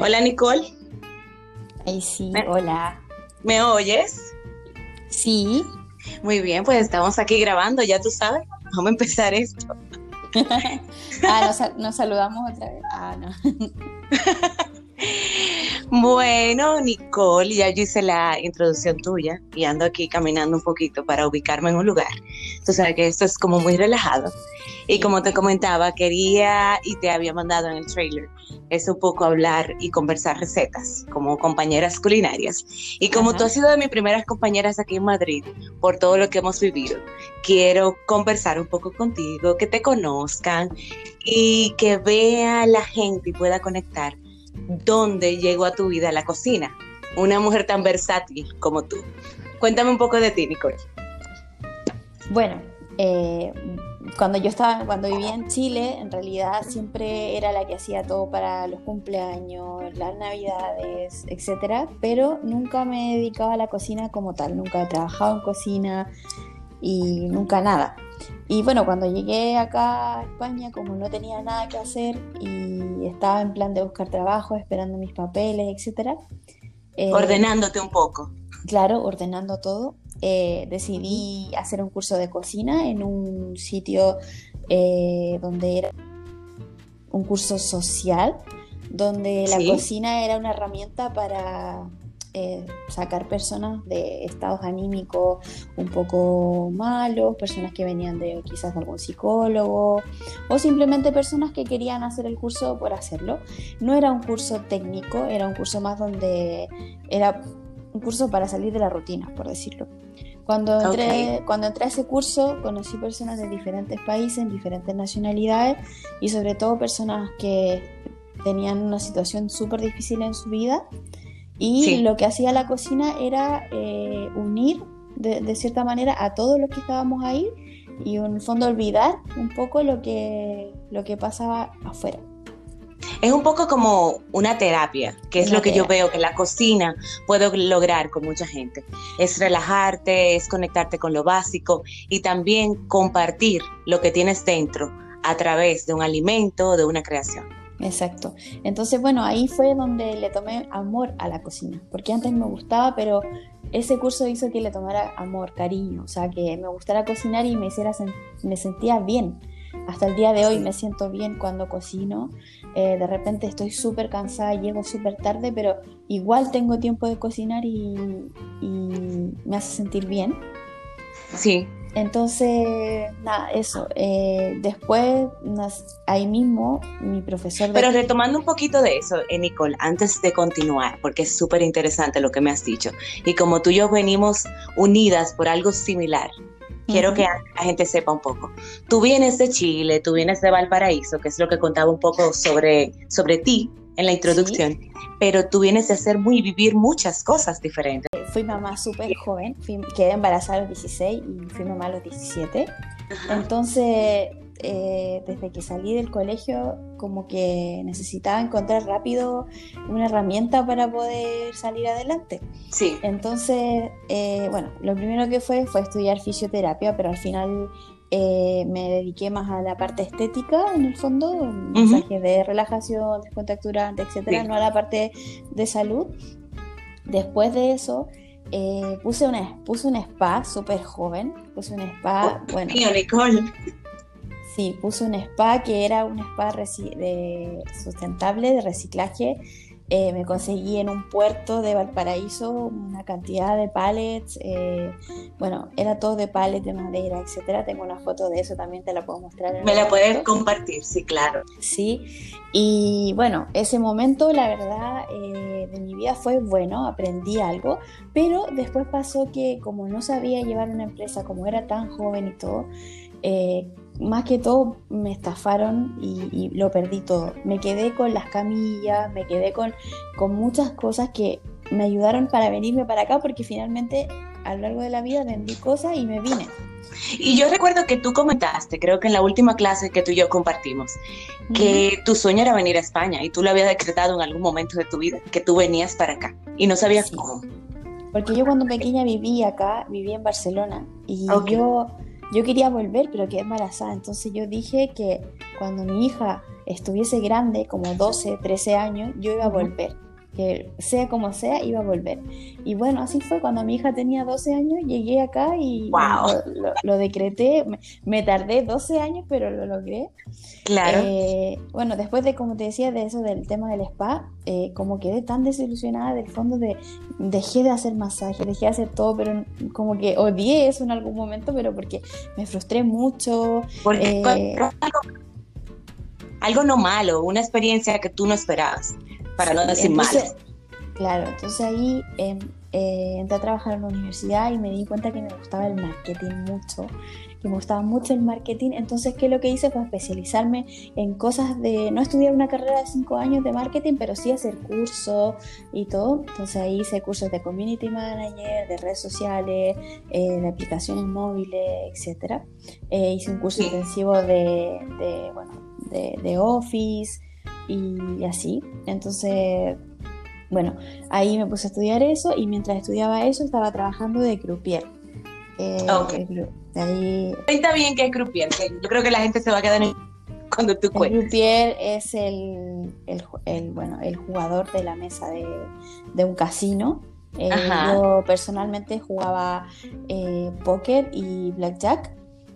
Hola Nicole. Ay, sí, hola. ¿Me oyes? Sí. Muy bien, pues estamos aquí grabando, ya tú sabes. Vamos a empezar esto. ah, nos, saludamos otra vez. Ah, no. bueno, Nicole, ya yo hice la introducción tuya y ando aquí caminando un poquito para ubicarme en un lugar. Tú sabes que esto es como muy relajado. Y como te comentaba, quería y te había mandado en el trailer, es un poco hablar y conversar recetas como compañeras culinarias. Y como tú has sido de mis primeras compañeras aquí en Madrid, por todo lo que hemos vivido, quiero conversar un poco contigo, que te conozcan y que vea la gente y pueda conectar dónde llegó a tu vida la cocina. Una mujer tan versátil como tú. Cuéntame un poco de ti, Nicole. Bueno, eh, cuando yo estaba, cuando vivía en Chile, en realidad siempre era la que hacía todo para los cumpleaños, las navidades, etcétera, pero nunca me dedicaba a la cocina como tal, nunca he trabajado en cocina y nunca nada. Y bueno, cuando llegué acá a España, como no tenía nada que hacer y estaba en plan de buscar trabajo, esperando mis papeles, etcétera. Eh, Ordenándote un poco. Claro, ordenando todo. Eh, decidí hacer un curso de cocina en un sitio eh, donde era un curso social, donde la cocina era una herramienta para eh, sacar personas de estados anímicos un poco malos, personas que venían de quizás de algún psicólogo o simplemente personas que querían hacer el curso por hacerlo. No era un curso técnico, era un curso más donde era un curso para salir de la rutina, por decirlo. Cuando entré, cuando entré a ese curso conocí personas de diferentes países, diferentes nacionalidades y sobre todo personas que tenían una situación súper difícil en su vida y lo que hacía la cocina era eh, unir de, de, cierta manera a todos los que estábamos ahí y en el fondo olvidar un poco lo que, lo que pasaba afuera. Es un poco como una terapia, que es lo que yo veo que la cocina puede lograr con mucha gente. Es relajarte, es conectarte con lo básico y también compartir lo que tienes dentro a través de un alimento, de una creación. Exacto. Entonces, bueno, ahí fue donde le tomé amor a la cocina, porque antes me gustaba, pero ese curso hizo que le tomara amor, cariño, o sea, que me gustara cocinar y me hiciera me sentía bien. Hasta el día de hoy me siento bien cuando cocino. Eh, de repente estoy súper cansada, llego súper tarde, pero igual tengo tiempo de cocinar y, me hace sentir bien. Sí. Entonces, nada, eso. Eh, después, ahí mismo, mi profesor... Pero retomando un poquito de eso, eh, Nicole, antes de continuar, porque es súper interesante lo que me has dicho, y como tú y yo venimos unidas por algo similar, quiero que la gente sepa un poco. Tú vienes de Chile, tú vienes de Valparaíso, que es lo que contaba un poco sobre, sobre ti en la introducción, pero tú vienes de hacer muy vivir muchas cosas diferentes. Fui mamá súper joven, quedé embarazada a los 16 y fui mamá a los 17. Entonces, eh, desde que salí del colegio, como que necesitaba encontrar rápido una herramienta para poder salir adelante. Sí. Entonces, eh, bueno, lo primero que fue fue estudiar fisioterapia, pero al final eh, me dediqué más a la parte estética, en el fondo, mensajes de relajación, descontracturante, etcétera, no a la parte de salud. Después de eso, puse, una, puse un spa súper joven, puse un spa, oh, bueno. Nicole. Sí, puse un spa que era un spa de sustentable, de reciclaje. Eh, me conseguí en un puerto de Valparaíso una cantidad de pallets. Eh, bueno, era todo de pallets de madera, etcétera. Tengo una foto de eso también, te la puedo mostrar. me la puedes compartir, sí, claro. Sí, y bueno, ese momento, la verdad, eh, de mi vida fue bueno, aprendí algo, pero después pasó que como no sabía llevar una empresa, como era tan joven y todo, más que todo me estafaron y, lo perdí todo. Me quedé con las camillas, me quedé con, con muchas cosas que me ayudaron para venirme para acá porque finalmente a lo largo de la vida vendí cosas y me vine. Y yo recuerdo que tú comentaste, creo que en la última clase que tú y yo compartimos, que tu sueño era venir a España y tú lo habías decretado en algún momento de tu vida, que tú venías para acá y no sabías cómo. Porque yo cuando pequeña viví acá, viví en Barcelona y yo yo quería volver, pero quedé embarazada. Entonces yo dije que cuando mi hija estuviese grande, como 12, 13 años, yo iba a volver que sea como sea, iba a volver. Y bueno, así fue, cuando mi hija tenía 12 años, llegué acá y lo, decreté, me, tardé 12 años, pero lo logré. Claro. Eh, bueno, después de, como te decía, de eso del tema del spa, eh, como quedé tan desilusionada del fondo de, dejé de hacer masaje, dejé de hacer todo, pero como que odié eso en algún momento, pero porque me frustré mucho. Porque eh, algo no malo, una experiencia que tú no esperabas para no decir mal. Claro, entonces ahí em, eh, entré a trabajar en la universidad y me di cuenta que me gustaba el marketing mucho, que me gustaba mucho el marketing. Entonces, ¿qué lo que hice? Fue especializarme en cosas de, no estudiar una carrera de cinco años de marketing, pero sí hacer cursos y todo. Entonces ahí hice cursos de community manager, de redes sociales, eh, de aplicaciones móviles, etc. Eh, hice un curso intensivo de, de bueno, de, de Office y así. Entonces, bueno, ahí me puse a estudiar eso y mientras estudiaba eso estaba trabajando de croupier. Eh, ahí... Cuenta bien qué es croupier, yo creo que la gente se va a quedar en... cuando tú cuentas. El croupier es el, el, bueno, el jugador de la mesa de, de un casino. Eh, yo personalmente jugaba eh, póker y blackjack,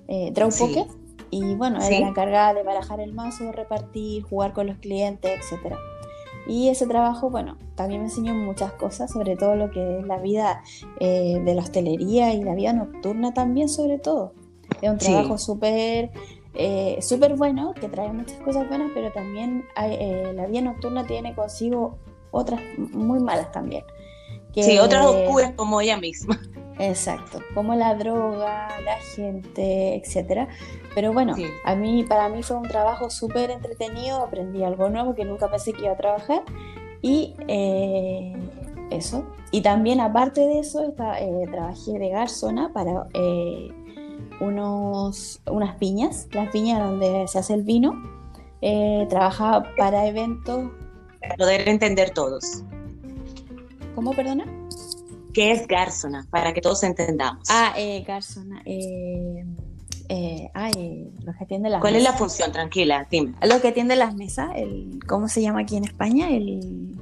eh, draw poker y bueno, era la encargada de barajar el mazo, repartir, jugar con los clientes, etc. Y ese trabajo, bueno, también me enseñó muchas cosas, sobre todo lo que es la vida eh, de la hostelería y la vida nocturna también, sobre todo. Es un trabajo súper eh, súper bueno, que trae muchas cosas buenas, pero también eh, la vida nocturna tiene consigo otras muy malas también. Sí, otras oscuras como ella misma. Exacto, como la droga, la gente, etcétera. Pero bueno, a mí, para mí fue un trabajo súper entretenido, aprendí algo nuevo que nunca pensé que iba a trabajar y eh, eso. Y también aparte de eso, eh, trabajé de garzona para eh, unos, unas piñas, las piñas donde se hace el vino. trabajaba para eventos. Para poder entender todos. ¿Cómo, perdona? ¿Qué es Garzona? Para que todos entendamos. Ah, eh, Garzona. Eh, eh, ay, lo que atiende las ¿Cuál es la función? Tranquila, dime. Lo que atiende las mesas, el, ¿cómo se llama aquí en España? El...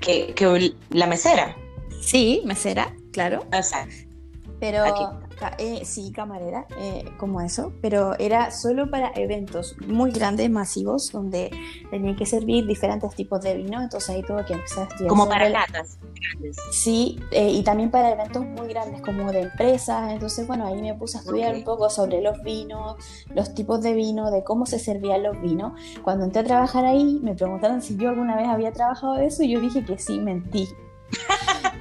¿Que, la mesera? Sí, mesera, claro. O sea, Pero aquí. Eh, sí, camarera, eh, como eso, pero era solo para eventos muy grandes, masivos, donde tenía que servir diferentes tipos de vino, entonces ahí tuve que empezar a estudiar. Como para latas grandes. Sí, eh, y también para eventos muy grandes, como de empresas, entonces bueno, ahí me puse a estudiar un poco sobre los vinos, los tipos de vino, de cómo se servían los vinos. Cuando entré a trabajar ahí, me preguntaron si yo alguna vez había trabajado de eso y yo dije que sí, mentí.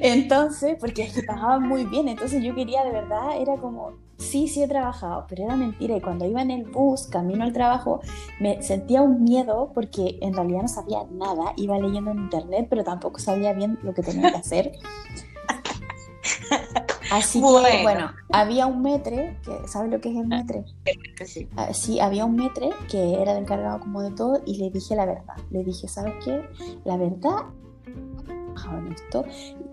Entonces, porque es que pagaban muy bien, entonces yo quería de verdad, era como, sí, sí he trabajado, pero era mentira. Y cuando iba en el bus, camino al trabajo, me sentía un miedo porque en realidad no sabía nada, iba leyendo en internet, pero tampoco sabía bien lo que tenía que hacer. Así que, bueno, había un metre, que ¿sabes lo que es el metre? Sí. Ah, sí, había un metre que era el encargado como de todo y le dije la verdad. Le dije, ¿sabes qué? La verdad en esto,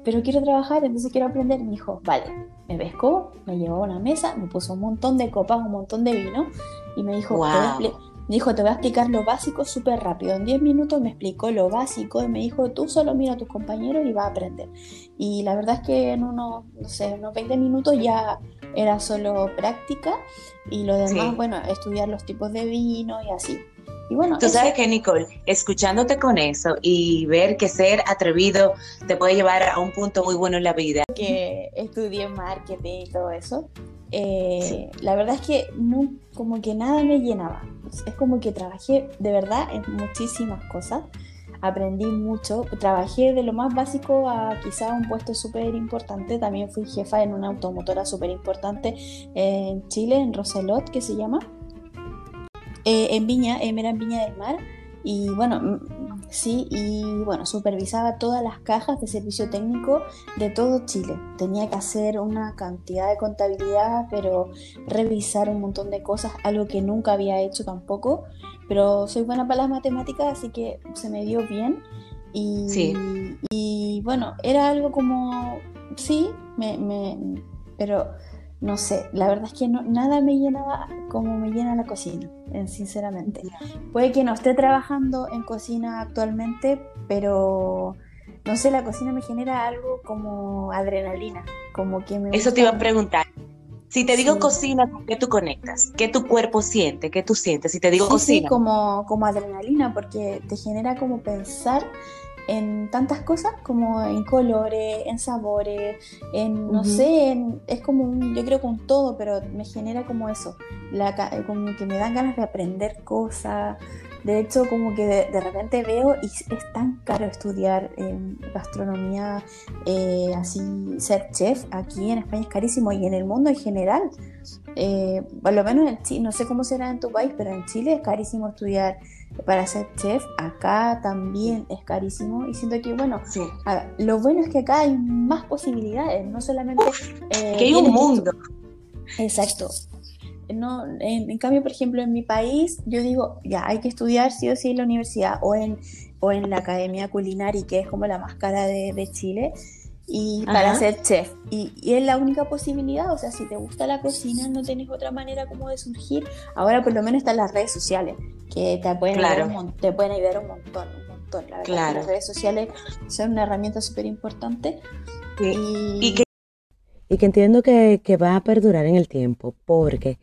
pero quiero trabajar, entonces quiero aprender. Me dijo, vale, me pescó, me llevó a una mesa, me puso un montón de copas, un montón de vino y me dijo, te me dijo, te voy a explicar lo básico súper rápido. En 10 minutos me explicó lo básico y me dijo, tú solo mira a tus compañeros y vas a aprender. Y la verdad es que en unos, no sé, unos 20 minutos ya era solo práctica y lo demás, bueno, estudiar los tipos de vino y así. Y bueno, tú sabes que Nicole, escuchándote con eso y ver que ser atrevido te puede llevar a un punto muy bueno en la vida. Que estudié marketing y todo eso. Eh, la verdad es que no, como que nada me llenaba. Es como que trabajé de verdad en muchísimas cosas. Aprendí mucho. Trabajé de lo más básico a quizá un puesto súper importante. También fui jefa en una automotora súper importante en Chile, en Roselot, que se llama. Eh, en Viña, eh, era en Viña del Mar. Y bueno, mm, sí, y bueno, supervisaba todas las cajas de servicio técnico de todo Chile. Tenía que hacer una cantidad de contabilidad, pero revisar un montón de cosas, algo que nunca había hecho tampoco. Pero soy buena para las matemáticas, así que se me dio bien. Y, sí. y bueno, era algo como, sí, me, me, pero no sé, la verdad es que no, nada me llenaba como me llena la cocina, sinceramente. Puede que no esté trabajando en cocina actualmente, pero no sé, la cocina me genera algo como adrenalina, como que me... Eso te iba a preguntar. Si te digo cocina, ¿con qué tú conectas? ¿Qué tu cuerpo siente? ¿Qué tú sientes? Si te digo cocina. Sí, como, como adrenalina, porque te genera como pensar en tantas cosas como en colores, en sabores, en, no sé, es como un, yo creo que un todo, pero me genera como eso, la, como que me dan ganas de aprender cosas. De hecho, como que de, repente veo y es tan caro estudiar gastronomía, eh, así ser chef aquí en España es carísimo y en el mundo en general. Eh, por lo menos en Chile, no sé cómo será en tu país, pero en Chile es carísimo estudiar para ser chef, acá también es carísimo y siento que, bueno, lo bueno es que acá hay más posibilidades, no solamente... Eh, que hay un mundo. Exacto. No, en, cambio, por ejemplo, en mi país, yo digo, ya, hay que estudiar sí o sí en la universidad o en, o en la Academia Culinaria, que es como la más cara de, de Chile, y para ser chef. Y, es la única posibilidad, o sea, si te gusta la cocina, no tienes otra manera como de surgir. Ahora por lo menos están las redes sociales, que te pueden, ayudar, un, te pueden ayudar un montón, un montón. La verdad las redes sociales son una herramienta súper importante. Y... que, y que entiendo que, que va a perdurar en el tiempo, porque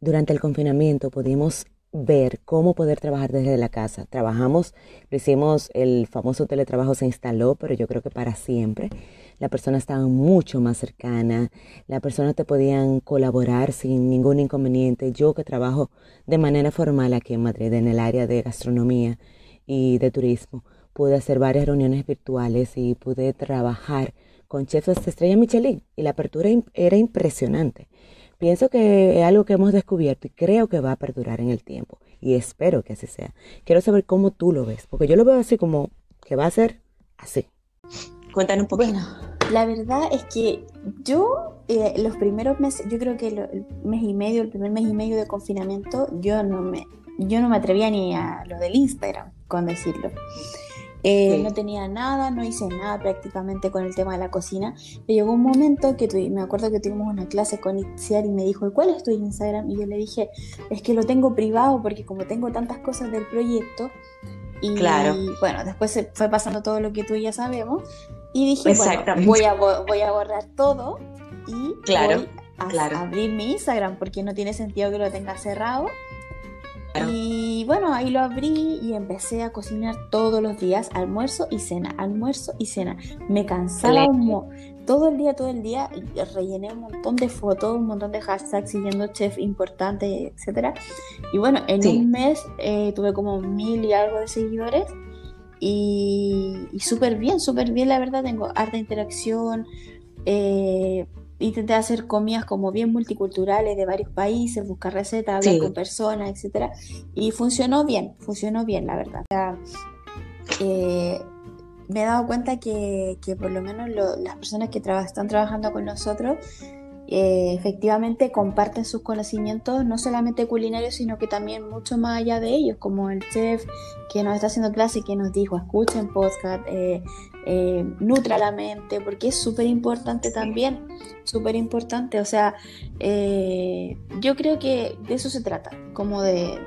durante el confinamiento pudimos ver cómo poder trabajar desde la casa. Trabajamos, lo hicimos, el famoso teletrabajo se instaló, pero yo creo que para siempre. La persona estaba mucho más cercana, la persona te podían colaborar sin ningún inconveniente. Yo que trabajo de manera formal aquí en Madrid en el área de gastronomía y de turismo, pude hacer varias reuniones virtuales y pude trabajar con chefs de estrella Michelin y la apertura era impresionante. Pienso que es algo que hemos descubierto y creo que va a perdurar en el tiempo y espero que así sea. Quiero saber cómo tú lo ves, porque yo lo veo así como que va a ser así. Cuéntanos un poco. Bueno, la verdad es que yo eh, los primeros meses, yo creo que el mes y medio, el primer mes y medio de confinamiento, yo no me, yo no me atrevía ni a lo del Instagram, con decirlo. Eh, no tenía nada, no hice nada prácticamente con el tema de la cocina. Pero llegó un momento que me acuerdo que tuvimos una clase con Itziar y me dijo, ¿cuál es tu Instagram? Y yo le dije, es que lo tengo privado porque como tengo tantas cosas del proyecto. Y claro. bueno, después se fue pasando todo lo que tú y ya sabemos. Y dije, bueno, voy a, voy a borrar todo y claro, voy a abrir mi Instagram porque no tiene sentido que lo tenga cerrado y bueno, ahí lo abrí y empecé a cocinar todos los días, almuerzo y cena, almuerzo y cena. Me cansaba un todo el día, todo el día, rellené un montón de fotos, un montón de hashtags siguiendo chef importante, etcétera. Y bueno, en un mes eh, tuve como mil y algo de seguidores y, y súper bien, súper bien, la verdad, tengo harta interacción. Eh, intenté hacer comidas como bien multiculturales de varios países, buscar recetas, hablar con personas, etcétera, y funcionó bien, funcionó bien, la verdad. Eh, me he dado cuenta que, que por lo menos las personas que están trabajando con nosotros eh, efectivamente comparten sus conocimientos, no solamente culinarios, sino que también mucho más allá de ellos, como el chef que nos está haciendo clase y que nos dijo, escuchen podcast, eh, eh, nutra la mente, porque es súper importante también, súper importante, o sea, eh, yo creo que de eso se trata, como de,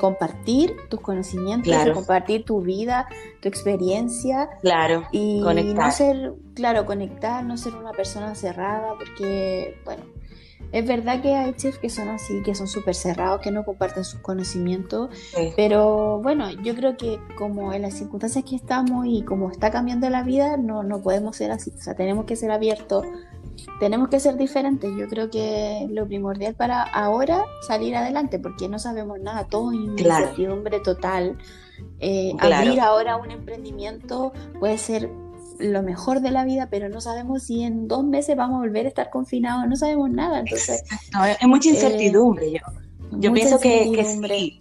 compartir tus conocimientos, de compartir tu vida, tu experiencia. Claro, y no ser, claro, conectar, no ser una persona cerrada, porque, bueno, es verdad que hay chefs que son así, que son súper cerrados, que no comparten sus conocimientos, pero bueno, yo creo que como en las circunstancias que estamos y como está cambiando la vida, no, no podemos ser así, o sea, tenemos que ser abiertos, tenemos que ser diferentes. Yo creo que lo primordial para ahora salir adelante, porque no sabemos nada, todo es incertidumbre total. Eh, abrir ahora un emprendimiento puede ser lo mejor de la vida, pero no sabemos si en dos meses vamos a volver a estar confinados, no sabemos nada. Entonces, es mucha eh, incertidumbre. yo yo pienso que, que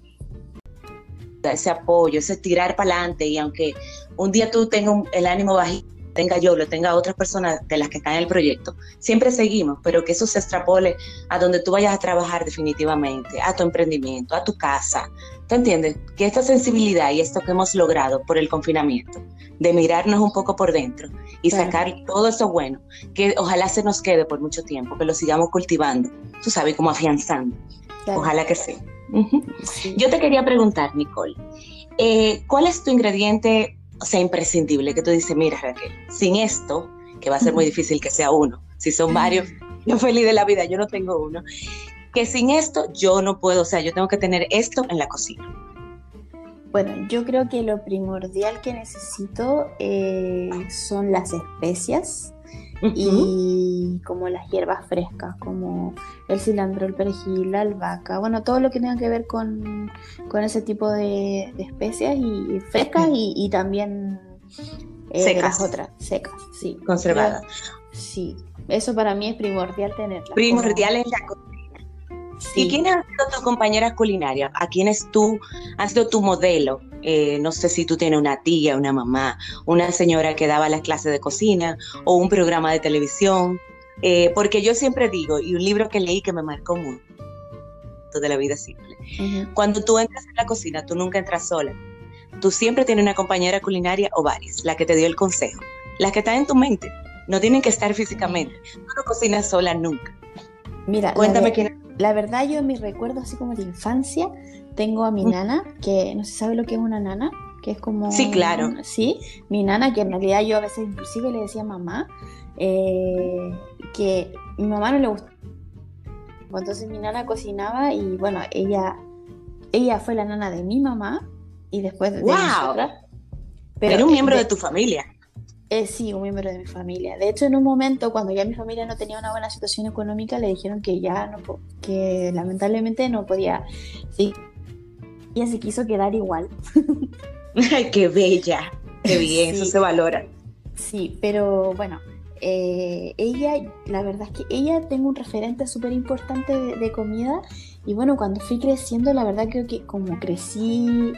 ese apoyo, ese tirar para adelante, y aunque un día tú tengas el ánimo bajito, tenga yo, lo tenga otras personas de las que están en el proyecto, siempre seguimos, pero que eso se extrapole a donde tú vayas a trabajar definitivamente, a tu emprendimiento, a tu casa. ¿Te entiendes? Que esta sensibilidad y esto que hemos logrado por el confinamiento, de mirarnos un poco por dentro y sacar todo eso bueno, que ojalá se nos quede por mucho tiempo, que lo sigamos cultivando, tú sabes, como afianzando. Ojalá que sí. Yo te quería preguntar, Nicole, eh, ¿cuál es tu ingrediente o sea, imprescindible, que tú dices, mira Raquel, sin esto, que va a ser muy difícil que sea uno, si son varios, yo feliz de la vida, yo no tengo uno, que sin esto yo no puedo, o sea, yo tengo que tener esto en la cocina. Bueno, yo creo que lo primordial que necesito eh, son las especias y como las hierbas frescas, como el cilantro, el perejil, la albahaca, bueno, todo lo que tenga que ver con, ese tipo de, especias y frescas y, también eh, secas. otras, secas, sí. Conservadas. sí, eso para mí es primordial tenerla. Primordial en la cocina. ¿Y quiénes han sido tus compañeras culinarias? ¿A quiénes tú has sido tu modelo? Eh, no sé si tú tienes una tía, una mamá, una señora que daba las clases de cocina o un programa de televisión. Eh, porque yo siempre digo, y un libro que leí que me marcó mucho, de la vida simple. Cuando tú entras en la cocina, tú nunca entras sola. Tú siempre tienes una compañera culinaria o varias, la que te dio el consejo, la que está en tu mente. No tienen que estar físicamente. Tú no cocinas sola nunca. Mira, cuéntame quién es la verdad yo en mis recuerdos así como de infancia tengo a mi mm. nana, que no se sabe lo que es una nana, que es como... Sí, claro. sí, mi nana, que en realidad yo a veces inclusive le decía mamá, eh, que mi mamá no le gustaba. Entonces mi nana cocinaba y bueno, ella, ella fue la nana de mi mamá y después de wow. Pero Era un miembro de tu familia. Eh, sí, un miembro de mi familia. De hecho, en un momento, cuando ya mi familia no tenía una buena situación económica, le dijeron que ya no, que lamentablemente no podía. Sí. Y ella se quiso quedar igual. Ay, qué bella. Qué bien, eso se valora. Sí, pero bueno, eh, ella, la verdad es que ella tengo un referente súper importante de, comida. Y bueno, cuando fui creciendo, la verdad creo que como crecí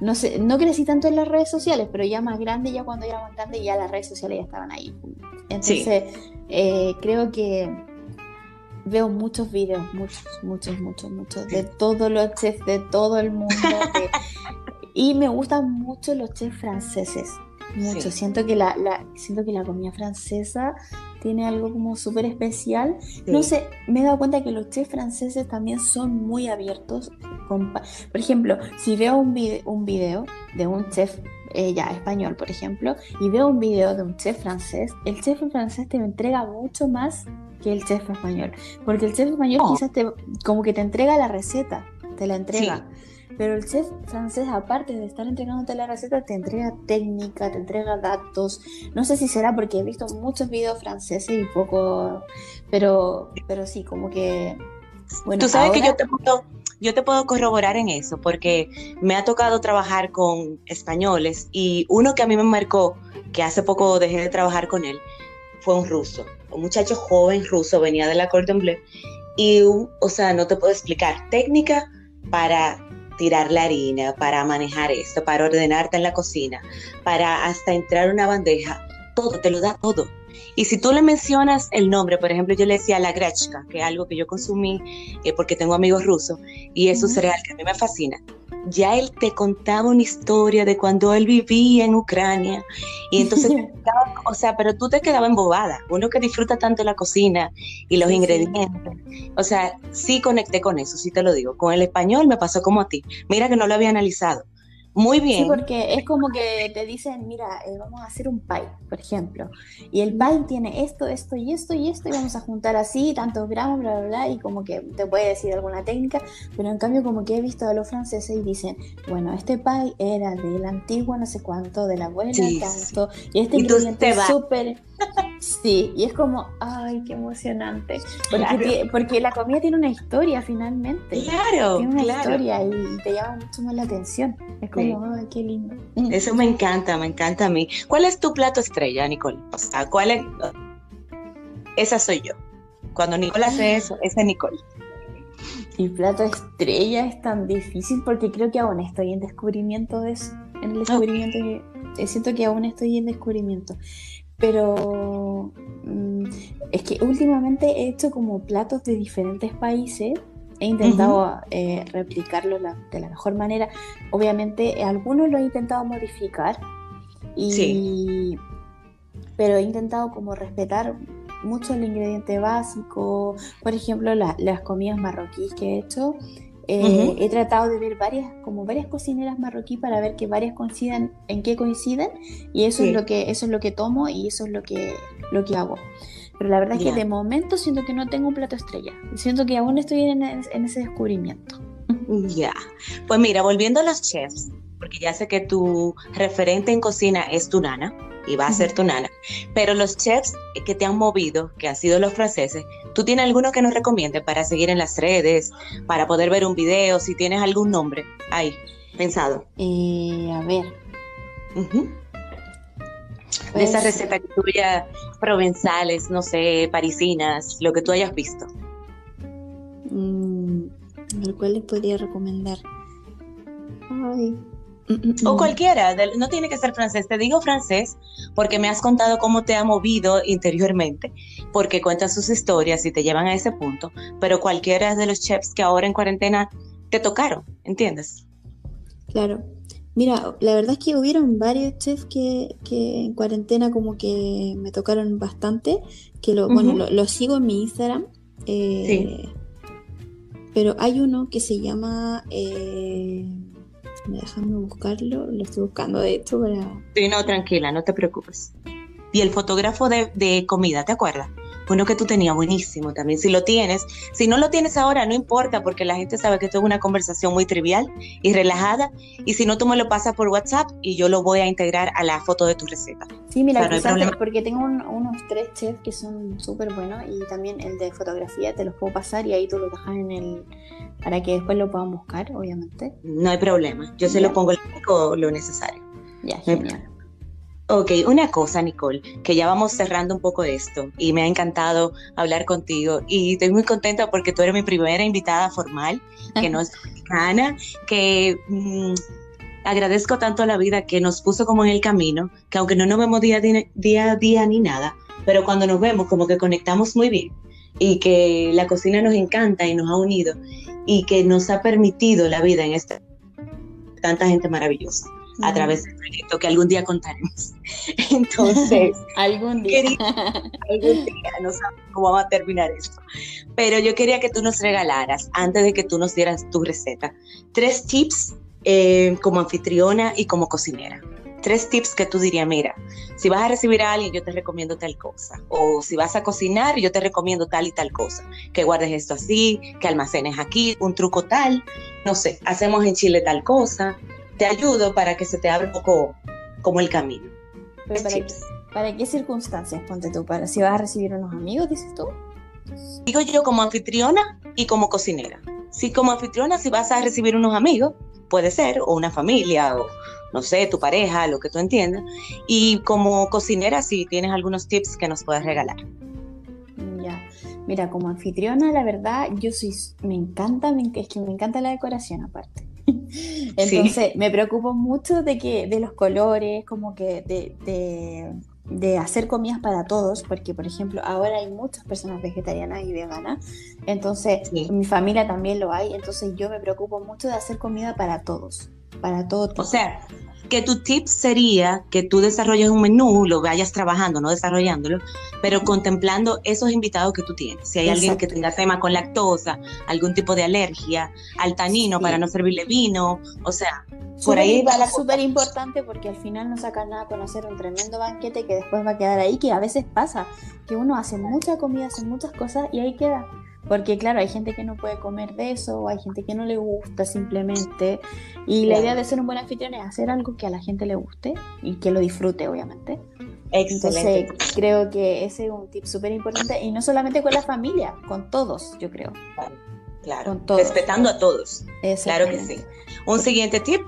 no sé, no crecí tanto en las redes sociales, pero ya más grande, ya cuando era más grande, ya las redes sociales ya estaban ahí. Entonces, eh, creo que veo muchos videos, muchos, muchos, muchos, muchos, de todos los chefs de todo el mundo. y me gustan mucho los chefs franceses. Mucho. Siento que la, la, siento que la comida francesa tiene algo como súper especial. No sé, me he dado cuenta que los chefs franceses también son muy abiertos. por ejemplo, si veo un, un video de un chef eh, ya español, por ejemplo, y veo un video de un chef francés, el chef francés te entrega mucho más que el chef español. Porque el chef español oh. quizás te, como que te entrega la receta, te la entrega. Pero el chef francés, aparte de estar entregándote la receta, te entrega técnica, te entrega datos. No sé si será porque he visto muchos videos franceses y poco, pero, pero sí, como que... Bueno, Tú sabes que yo te, puedo, yo te puedo corroborar en eso, porque me ha tocado trabajar con españoles y uno que a mí me marcó, que hace poco dejé de trabajar con él, fue un ruso, un muchacho joven ruso, venía de la Cordon Bleu, y, o sea, no te puedo explicar, técnica para tirar la harina, para manejar esto, para ordenarte en la cocina, para hasta entrar una bandeja, todo, te lo da todo. Y si tú le mencionas el nombre, por ejemplo, yo le decía la grechka, que es algo que yo consumí eh, porque tengo amigos rusos, y es un cereal que a mí me fascina ya él te contaba una historia de cuando él vivía en Ucrania. Y entonces, o sea, pero tú te quedabas embobada, uno que disfruta tanto la cocina y los ingredientes, o sea, sí conecté con eso, sí te lo digo, con el español me pasó como a ti, mira que no lo había analizado, muy bien. Sí, porque es como que te dicen, mira, eh, vamos a hacer un pie, por ejemplo. Y el pie tiene esto, esto y esto y esto, y vamos a juntar así, tantos gramos, bla, bla, bla, y como que te puede decir alguna técnica, pero en cambio como que he visto a los franceses y dicen, bueno, este pie era del antiguo no sé cuánto, de la abuela tanto, y este ingrediente es súper Sí, y es como, ay, qué emocionante. Porque, porque la comida tiene una historia finalmente. Claro. Tiene una historia y te llama mucho más la atención. Es como, ay, qué lindo. Eso me encanta, me encanta a mí. ¿Cuál es tu plato estrella, Nicole? O sea, ¿cuál es? Esa soy yo. Cuando Nicole hace eso, esa es Nicole. Mi plato estrella es tan difícil porque creo que aún estoy en descubrimiento de eso. En el descubrimiento que. Siento que aún estoy en descubrimiento pero mm, es que últimamente he hecho como platos de diferentes países. He intentado eh, replicarlo de la mejor manera. Obviamente, algunos lo he intentado modificar. Y, sí. Pero he intentado como respetar mucho el ingrediente básico. Por ejemplo, las comidas marroquíes que he hecho. Eh, he tratado de ver varias, como varias cocineras marroquí para ver que varias coincidan, en qué coinciden, y eso es lo que, eso es lo que tomo y eso es lo que, lo que hago. Pero la verdad es que de momento siento que no tengo un plato estrella. Siento que aún estoy en, en ese descubrimiento. Ya. Pues mira, volviendo a los chefs, porque ya sé que tu referente en cocina es tu nana y va a ser tu nana, pero los chefs que te han movido, que han sido los franceses, ¿tú tienes alguno que nos recomiende para seguir en las redes, para poder ver un video, si tienes algún nombre ahí pensado? Eh, a ver. De esas pues recetas tuyas provenzales, no sé, parisinas, lo que tú hayas visto. Mm, ¿Cuál les podría recomendar? Ay, o cualquiera, no tiene que ser francés. Te digo francés porque me has contado cómo te ha movido interiormente, porque cuentas sus historias y te llevan a ese punto, pero cualquiera de los chefs que ahora en cuarentena te tocaron, ¿entiendes? Claro. Mira, la verdad es que hubieron varios chefs que, en cuarentena como que me tocaron bastante, que lo, bueno, lo, sigo en mi Instagram. Eh, sí. Pero hay uno que se llama... Eh, Déjame buscarlo, lo estoy buscando de hecho para... Sí, no, tranquila, no te preocupes. Y el fotógrafo de, de comida, ¿te acuerdas? Uno que tú tenías buenísimo también, si lo tienes. Si no lo tienes ahora, no importa, porque la gente sabe que esto es una conversación muy trivial y relajada. Y si no, tú me lo pasas por WhatsApp y yo lo voy a integrar a la foto de tu receta. Sí, mira, porque tengo unos tres chefs que son súper buenos y también el de fotografía te los puedo pasar y ahí tú lo dejas en el, para que después lo puedan buscar, obviamente. No hay problema, yo se lo pongo lo necesario. Ya, genial. Ok, una cosa, Nicole, que ya vamos cerrando un poco esto y me ha encantado hablar contigo y estoy muy contenta porque tú eres mi primera invitada formal, que no es mexicana, que mm, agradezco tanto a la vida que nos puso como en el camino, que aunque no nos vemos día, día a día ni nada, pero cuando nos vemos como que conectamos muy bien y que la cocina nos encanta y nos ha unido y que nos ha permitido la vida en esta tanta gente maravillosa a través del proyecto que algún día contaremos. Entonces, algún día. algún día, no sabemos cómo va a terminar esto. Pero yo quería que tú nos regalaras, antes de que tú nos dieras tu receta, tres tips eh, como anfitriona y como cocinera tres tips que tú dirías, mira, si vas a recibir a alguien, yo te recomiendo tal cosa. O si vas a cocinar, yo te recomiendo tal y tal cosa. Que guardes esto así, que almacenes aquí, un truco tal. No sé, hacemos en Chile tal cosa. Te ayudo para que se te abra un poco como el camino. para, qué, circunstancias, ponte tú? Para, si vas a recibir unos amigos, dices tú. Digo yo como anfitriona y como cocinera. Si como anfitriona, si vas a recibir unos amigos, puede ser, o una familia, o no sé, tu pareja, lo que tú entiendas. Y como cocinera, si tienes algunos tips que nos puedes regalar. Ya, mira, como anfitriona, la verdad, yo soy, me encanta, me, es que me encanta la decoración aparte. Entonces, me preocupo mucho de que, de los colores, como que de, de, hacer comidas para todos, porque por ejemplo, ahora hay muchas personas vegetarianas y veganas, entonces mi familia también lo hay, entonces yo me preocupo mucho de hacer comida para todos para todo O sea, que tu tip sería que tú desarrolles un menú, lo vayas trabajando, no desarrollándolo, pero contemplando esos invitados que tú tienes. Si hay alguien que tenga tema con lactosa, algún tipo de alergia, al tanino para no servirle vino, o sea, por ahí va la súper importante porque al final no saca nada con hacer un tremendo banquete que después va a quedar ahí, que a veces pasa, que uno hace mucha comida, hace muchas cosas y ahí queda. Porque claro, hay gente que no puede comer de eso, hay gente que no le gusta simplemente. Y la idea de ser un buen anfitrión es hacer algo que a la gente le guste y que lo disfrute, obviamente. Excelente. Entonces, creo que ese es un tip súper importante. Y no solamente con la familia, con todos, yo creo. Claro, respetando a todos. Claro que sí. Un siguiente tip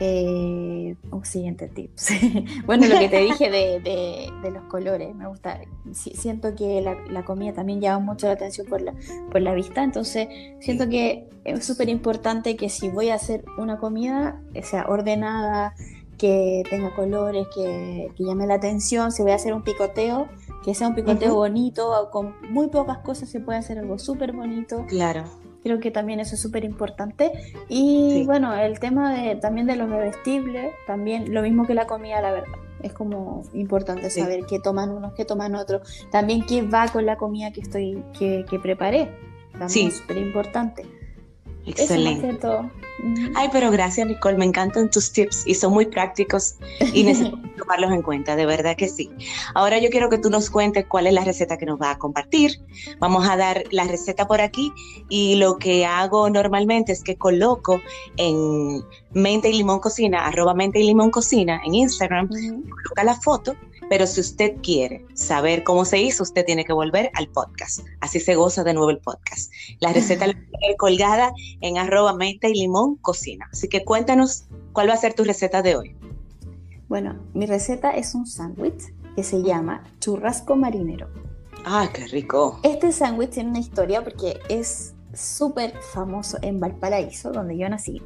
eh, un siguiente tips. bueno, lo que te dije de, los colores, me gusta. siento que la, comida también llama mucho la atención por la, por la vista, entonces siento que es súper importante que si voy a hacer una comida, sea ordenada, que tenga colores, que, llame la atención. Si voy a hacer un picoteo, que sea un picoteo bonito, con muy pocas cosas se puede hacer algo súper bonito. Claro. Creo que también eso es súper importante. Y bueno, el tema de, también de los bebestibles, también lo mismo que la comida, la verdad. Es como importante saber qué toman unos, qué toman otros. También qué va con la comida que estoy, que, que preparé. También es súper importante. Excelente. Ay, pero gracias Nicole, me encantan tus tips y son muy prácticos y necesito tomarlos en cuenta, de verdad que sí. Ahora yo quiero que tú nos cuentes cuál es la receta que nos va a compartir. Vamos a dar la receta por aquí y lo que hago normalmente es que coloco en Mente y Limón Cocina, arroba Mente y Limón Cocina en Instagram, coloca la foto pero si usted quiere saber cómo se hizo, usted tiene que volver al podcast. Así se goza de nuevo el podcast. La receta la tener colgada en arroba menta y limón cocina. Así que cuéntanos cuál va a ser tu receta de hoy. Bueno, mi receta es un sándwich que se llama churrasco marinero. Ah, qué rico. Este sándwich tiene una historia porque es súper famoso en Valparaíso, donde yo nací.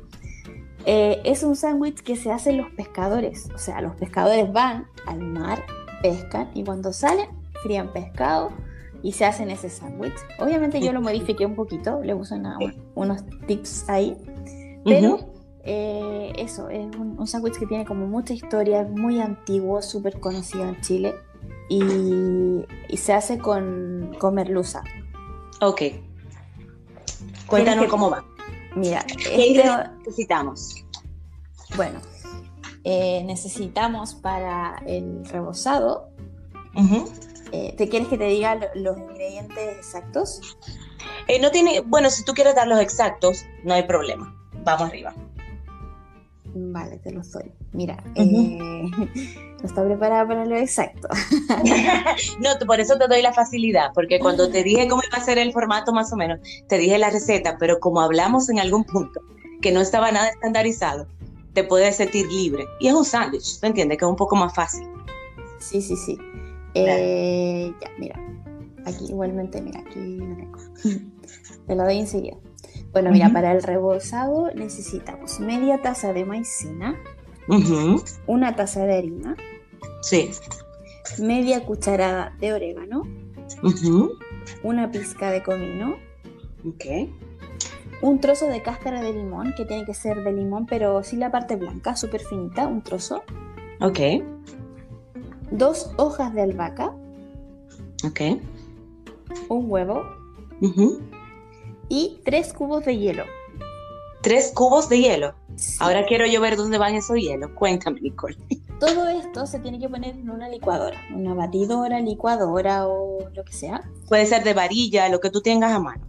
Eh, es un sándwich que se hacen los pescadores. O sea, los pescadores van al mar, pescan y cuando salen, frían pescado y se hacen ese sándwich. Obviamente yo lo modifiqué un poquito, le puse unos tips ahí, pero eh, eso, es un, sándwich que tiene como mucha historia, muy antiguo, súper conocido en Chile y, se hace con, con merluza. Ok. Cuéntanos cómo va. Mira, ¿qué este necesitamos? Bueno, eh, necesitamos para el rebozado. Eh, ¿Te quieres que te diga los ingredientes exactos? Eh, no tiene, bueno, si tú quieres dar los exactos, no hay problema. Vamos arriba. Vale, te los doy. Mira, no está preparada para lo exacto. no, por eso te doy la facilidad, porque cuando te dije cómo iba a ser el formato más o menos, te dije la receta, pero como hablamos en algún punto que no estaba nada estandarizado, te puedes sentir libre. Y es un sándwich, ¿te entiendes? Que es un poco más fácil. Sí, sí, sí. Eh, ya, mira. Aquí igualmente, mira, aquí lo tengo. Te lo doy enseguida. Bueno, mira, para el rebozado necesitamos media taza de maicena, una taza de harina, sí. media cucharada de orégano, una pizca de comino, okay un trozo de cáscara de limón, que tiene que ser de limón, pero sin la parte blanca, súper finita, un trozo. Ok. Dos hojas de albahaca. Ok. Un huevo. Y tres cubos de hielo. ¿Tres cubos de hielo? Ahora quiero yo ver dónde van esos hielos. Cuéntame, Nicole. Todo esto se tiene que poner en una licuadora, una batidora, licuadora o lo que sea. Puede ser de varilla, lo que tú tengas a mano.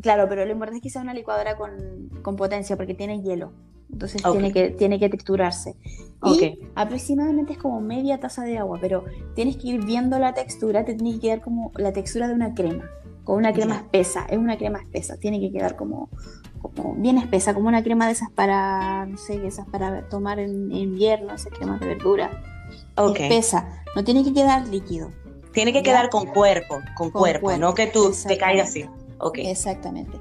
Claro, pero lo importante es que sea una licuadora con, potencia porque tiene hielo. Entonces tiene, que, tiene que triturarse. Y aproximadamente es como media taza de agua, pero tienes que ir viendo la textura, te tiene que quedar como la textura de una crema, con una crema espesa, es una crema espesa, tiene que quedar como, como, bien espesa, como una crema de esas para, no sé, esas para tomar en, invierno, esas cremas de verdura. Espesa, no tiene que quedar líquido. Tiene que quedar con cuerpo, con, cuerpo, no que tú te caigas así. Exactamente.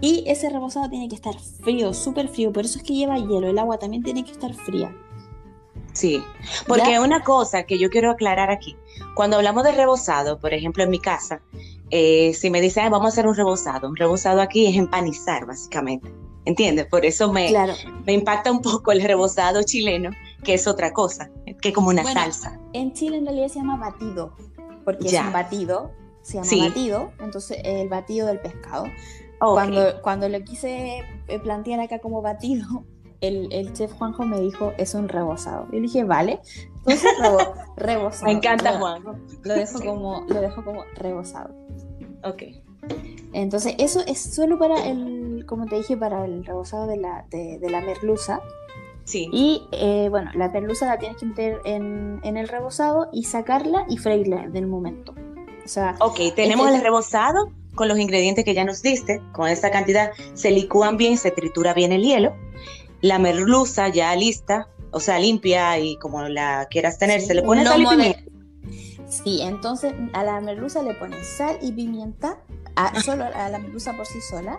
Y ese rebozado tiene que estar frío, súper frío. Por eso es que lleva hielo. El agua también tiene que estar fría. Sí, porque una cosa que yo quiero aclarar aquí, cuando hablamos de rebozado, por ejemplo en mi casa, eh, si me dicen vamos a hacer un rebozado, un rebozado aquí es empanizar básicamente, ¿entiendes? Por eso me, me impacta un poco el rebozado chileno, que es otra cosa, que como una salsa. En Chile en realidad se llama batido, porque es un batido se llama batido, entonces el batido del pescado. Cuando, cuando lo quise eh, plantear acá como batido, el, el, chef Juanjo me dijo, es un rebozado. Y le dije, vale, entonces rebozado. me encanta Juanjo. Lo dejo, como, lo dejo como rebozado. Ok. Entonces, eso es solo para el, como te dije, para el rebozado de la, de, la merluza. Sí. Y eh, bueno, la merluza la tienes que meter en, en el rebozado y sacarla y freírla del momento ok, tenemos el rebozado con los ingredientes que ya nos diste, con esta cantidad se licúan bien, se tritura bien el hielo. La merluza ya lista, o sea, limpia y como la quieras tener, se le pone sal y pimienta. Sí, entonces a la merluza le pones sal y pimienta, solo a la merluza por sí sola.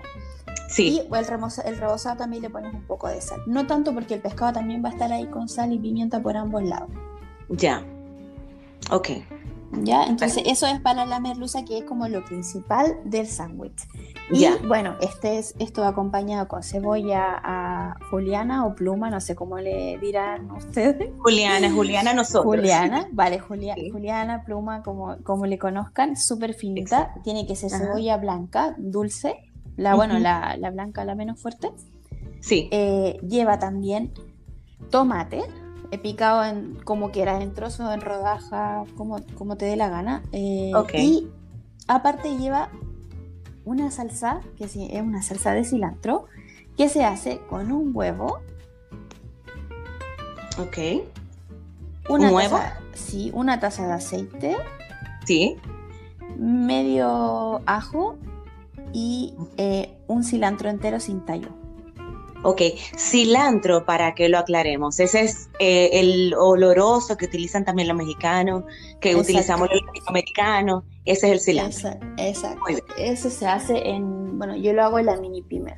Sí. Y el, el rebozado también le pones un poco de sal. No tanto porque el pescado también va a estar ahí con sal y pimienta por ambos lados. Ya. Ok. ¿Ya? Entonces, eso es para la merluza, que es como lo principal del sándwich. Y bueno, este es, esto va acompañado con cebolla a juliana o pluma, no sé cómo le dirán ustedes. Juliana, Juliana nosotros. Juliana, vale, Juliana, pluma, como, como le conozcan, súper finita. Tiene que ser cebolla blanca, dulce. La, bueno, la, la, blanca, la menos fuerte. Sí. Eh, lleva también tomate He picado en como quieras, en trozos, en rodajas, como, como te dé la gana. Eh, y aparte lleva una salsa, que es una salsa de cilantro, que se hace con un huevo. Ok. Una ¿Un huevo? Sí, una taza de aceite. Sí. Medio ajo y eh, un cilantro entero sin tallo. Ok, cilantro, para que lo aclaremos, ese es eh, el oloroso que utilizan también los mexicanos, que utilizamos los latinoamericanos, ese es el cilantro. Exacto, Eso se hace en, bueno, yo lo hago en la mini primer.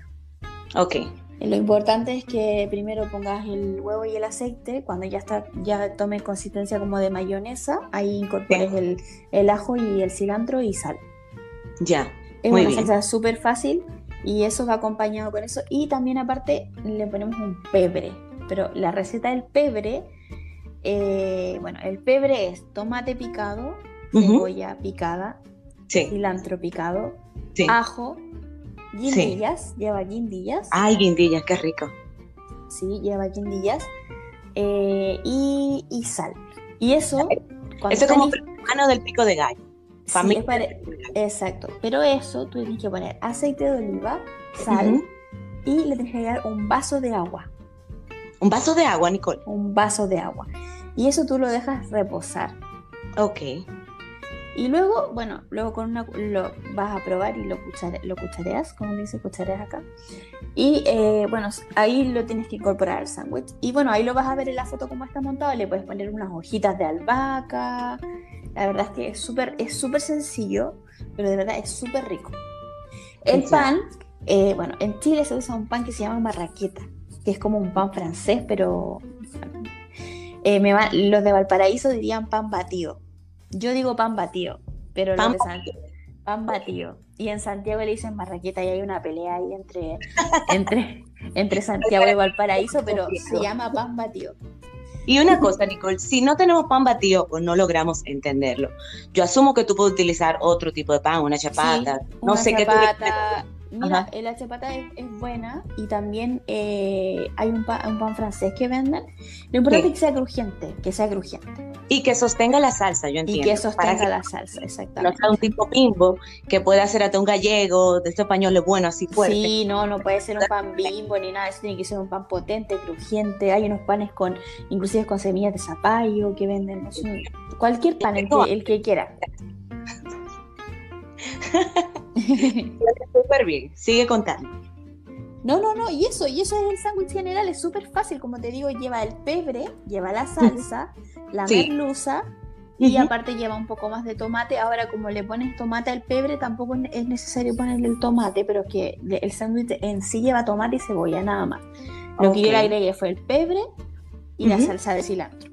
Ok. Lo importante es que primero pongas el huevo y el aceite, cuando ya está, ya tome consistencia como de mayonesa, ahí incorpores el, el, ajo y el cilantro y sal. Ya. Es una salsa súper fácil y eso va acompañado con eso. Y también aparte le ponemos un pebre. Pero la receta del pebre, eh, bueno, el pebre es tomate picado, cebolla picada, cilantro picado, ajo, guindillas, lleva guindillas. Ay, guindillas, qué rico. Sí, lleva guindillas. Eh, y, sal. Y eso... Eso es como mano del pico de gallo exacto. Pero eso tú tienes que poner aceite de oliva, sal y le tienes que agregar un vaso de agua. ¿Un vaso de agua, Nicole? Un vaso de agua. Y eso tú lo dejas reposar. Ok. Y luego, bueno, luego con una lo vas a probar y lo, lo cuchareas, como dice cuchareas acá. Y eh, bueno, ahí lo tienes que incorporar al sándwich. Y bueno, ahí lo vas a ver en la foto cómo está montado. Le puedes poner unas hojitas de albahaca, la verdad es que es súper es súper sencillo, pero de verdad es súper rico. El pan, eh, bueno, en Chile se usa un pan que se llama marraqueta, que es como un pan francés, pero eh, me los de Valparaíso dirían pan batido. Yo digo pan batido, pero pan los de Santiago, pan batido. Y en Santiago le dicen marraqueta y hay una pelea ahí entre, entre, entre Santiago y Valparaíso, pero se llama pan batido. Y una cosa, Nicole, si no tenemos pan batido, pues no logramos entenderlo. Yo asumo que tú puedes utilizar otro tipo de pan, una chapata, no sé qué tú Mira, la chapata es, buena y también eh, hay un pan, un pan, francés que venden. Lo importante es que sea crujiente, que sea crujiente. Y que sostenga la salsa, yo entiendo. Y que sostenga la salsa, exactamente. No sea un tipo bimbo que puede hacer hasta un gallego de este español bueno, así fuerte. Sí, no, no puede ser un pan bimbo ni nada, eso tiene que ser un pan potente, crujiente. Hay unos panes con, inclusive con semillas de zapallo que venden, cualquier pan, el que, el que quiera. Súper bien, sigue contando. No, no, no, y eso, y eso es el sándwich general, es súper fácil, como te digo, lleva el pebre, lleva la salsa, la merluza, y aparte lleva un poco más de tomate. Ahora, como le pones tomate al pebre, tampoco es necesario ponerle el tomate, pero es que el sándwich en sí lleva tomate y cebolla, nada más. Lo que yo le agregué fue el pebre y la salsa de cilantro.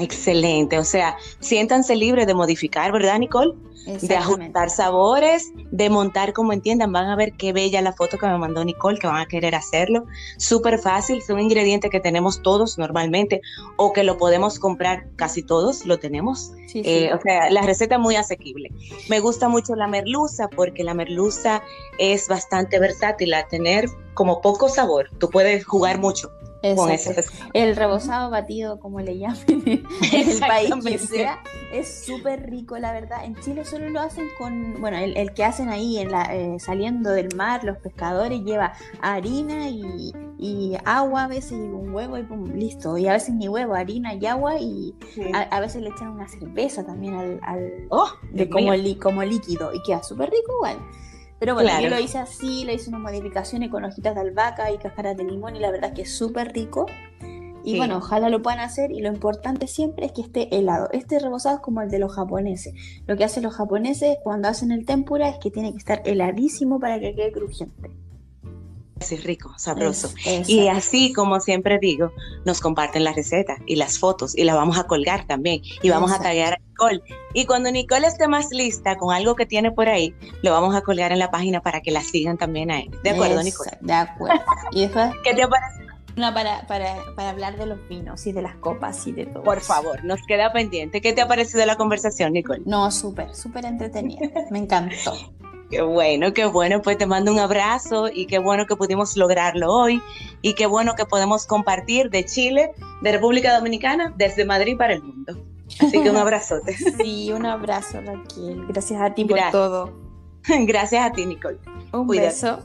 Excelente, o sea, siéntanse libres de modificar, ¿verdad, Nicole? De ajustar sabores, de montar como entiendan. Van a ver qué bella la foto que me mandó Nicole, que van a querer hacerlo. Súper fácil, son ingredientes que tenemos todos normalmente o que lo podemos comprar casi todos, lo tenemos. Eh, o sea, la receta es muy asequible. Me gusta mucho la merluza porque la merluza es bastante versátil a tener como poco sabor. Tú puedes jugar mucho el rebozado batido, como le llamen en el país que sea, es súper rico, la verdad. En Chile solo lo hacen con, bueno, el, que hacen ahí en la, eh, saliendo del mar, los pescadores, lleva harina y, agua a veces y un huevo y pum, listo. Y a veces ni huevo, harina y agua y a, veces le echan una cerveza también al, oh, de como, como líquido y queda súper rico igual. Pero bueno, yo lo hice así, le hice unas modificaciones con hojitas de albahaca y cáscaras de limón y la verdad es que es súper rico. Y bueno, ojalá lo puedan hacer y lo importante siempre es que esté helado. Este rebozado es como el de los japoneses. Lo que hacen los japoneses cuando hacen el tempura es que tiene que estar heladísimo para que quede crujiente. Así rico, sabroso. y así como siempre digo, nos comparten la receta y las fotos y la vamos a colgar también y vamos a taggear a Nicole. Y cuando Nicole esté más lista con algo que tiene por ahí, lo vamos a colgar en la página para que la sigan también a él. ¿De acuerdo, Nicole? De acuerdo. ¿Y ¿Qué te parece? Una para, para, para, hablar de los vinos y de las copas y de todo. Por favor, nos queda pendiente. ¿Qué te ha parecido la conversación, Nicole? No, súper, súper entretenida. Me encantó. Qué bueno, qué bueno. Pues te mando un abrazo y qué bueno que pudimos lograrlo hoy y qué bueno que podemos compartir de Chile, de República Dominicana, desde Madrid para el mundo. Así que un abrazote. Sí, un abrazo, Raquel. Gracias a ti por todo. Gracias a ti, Nicole. Un beso.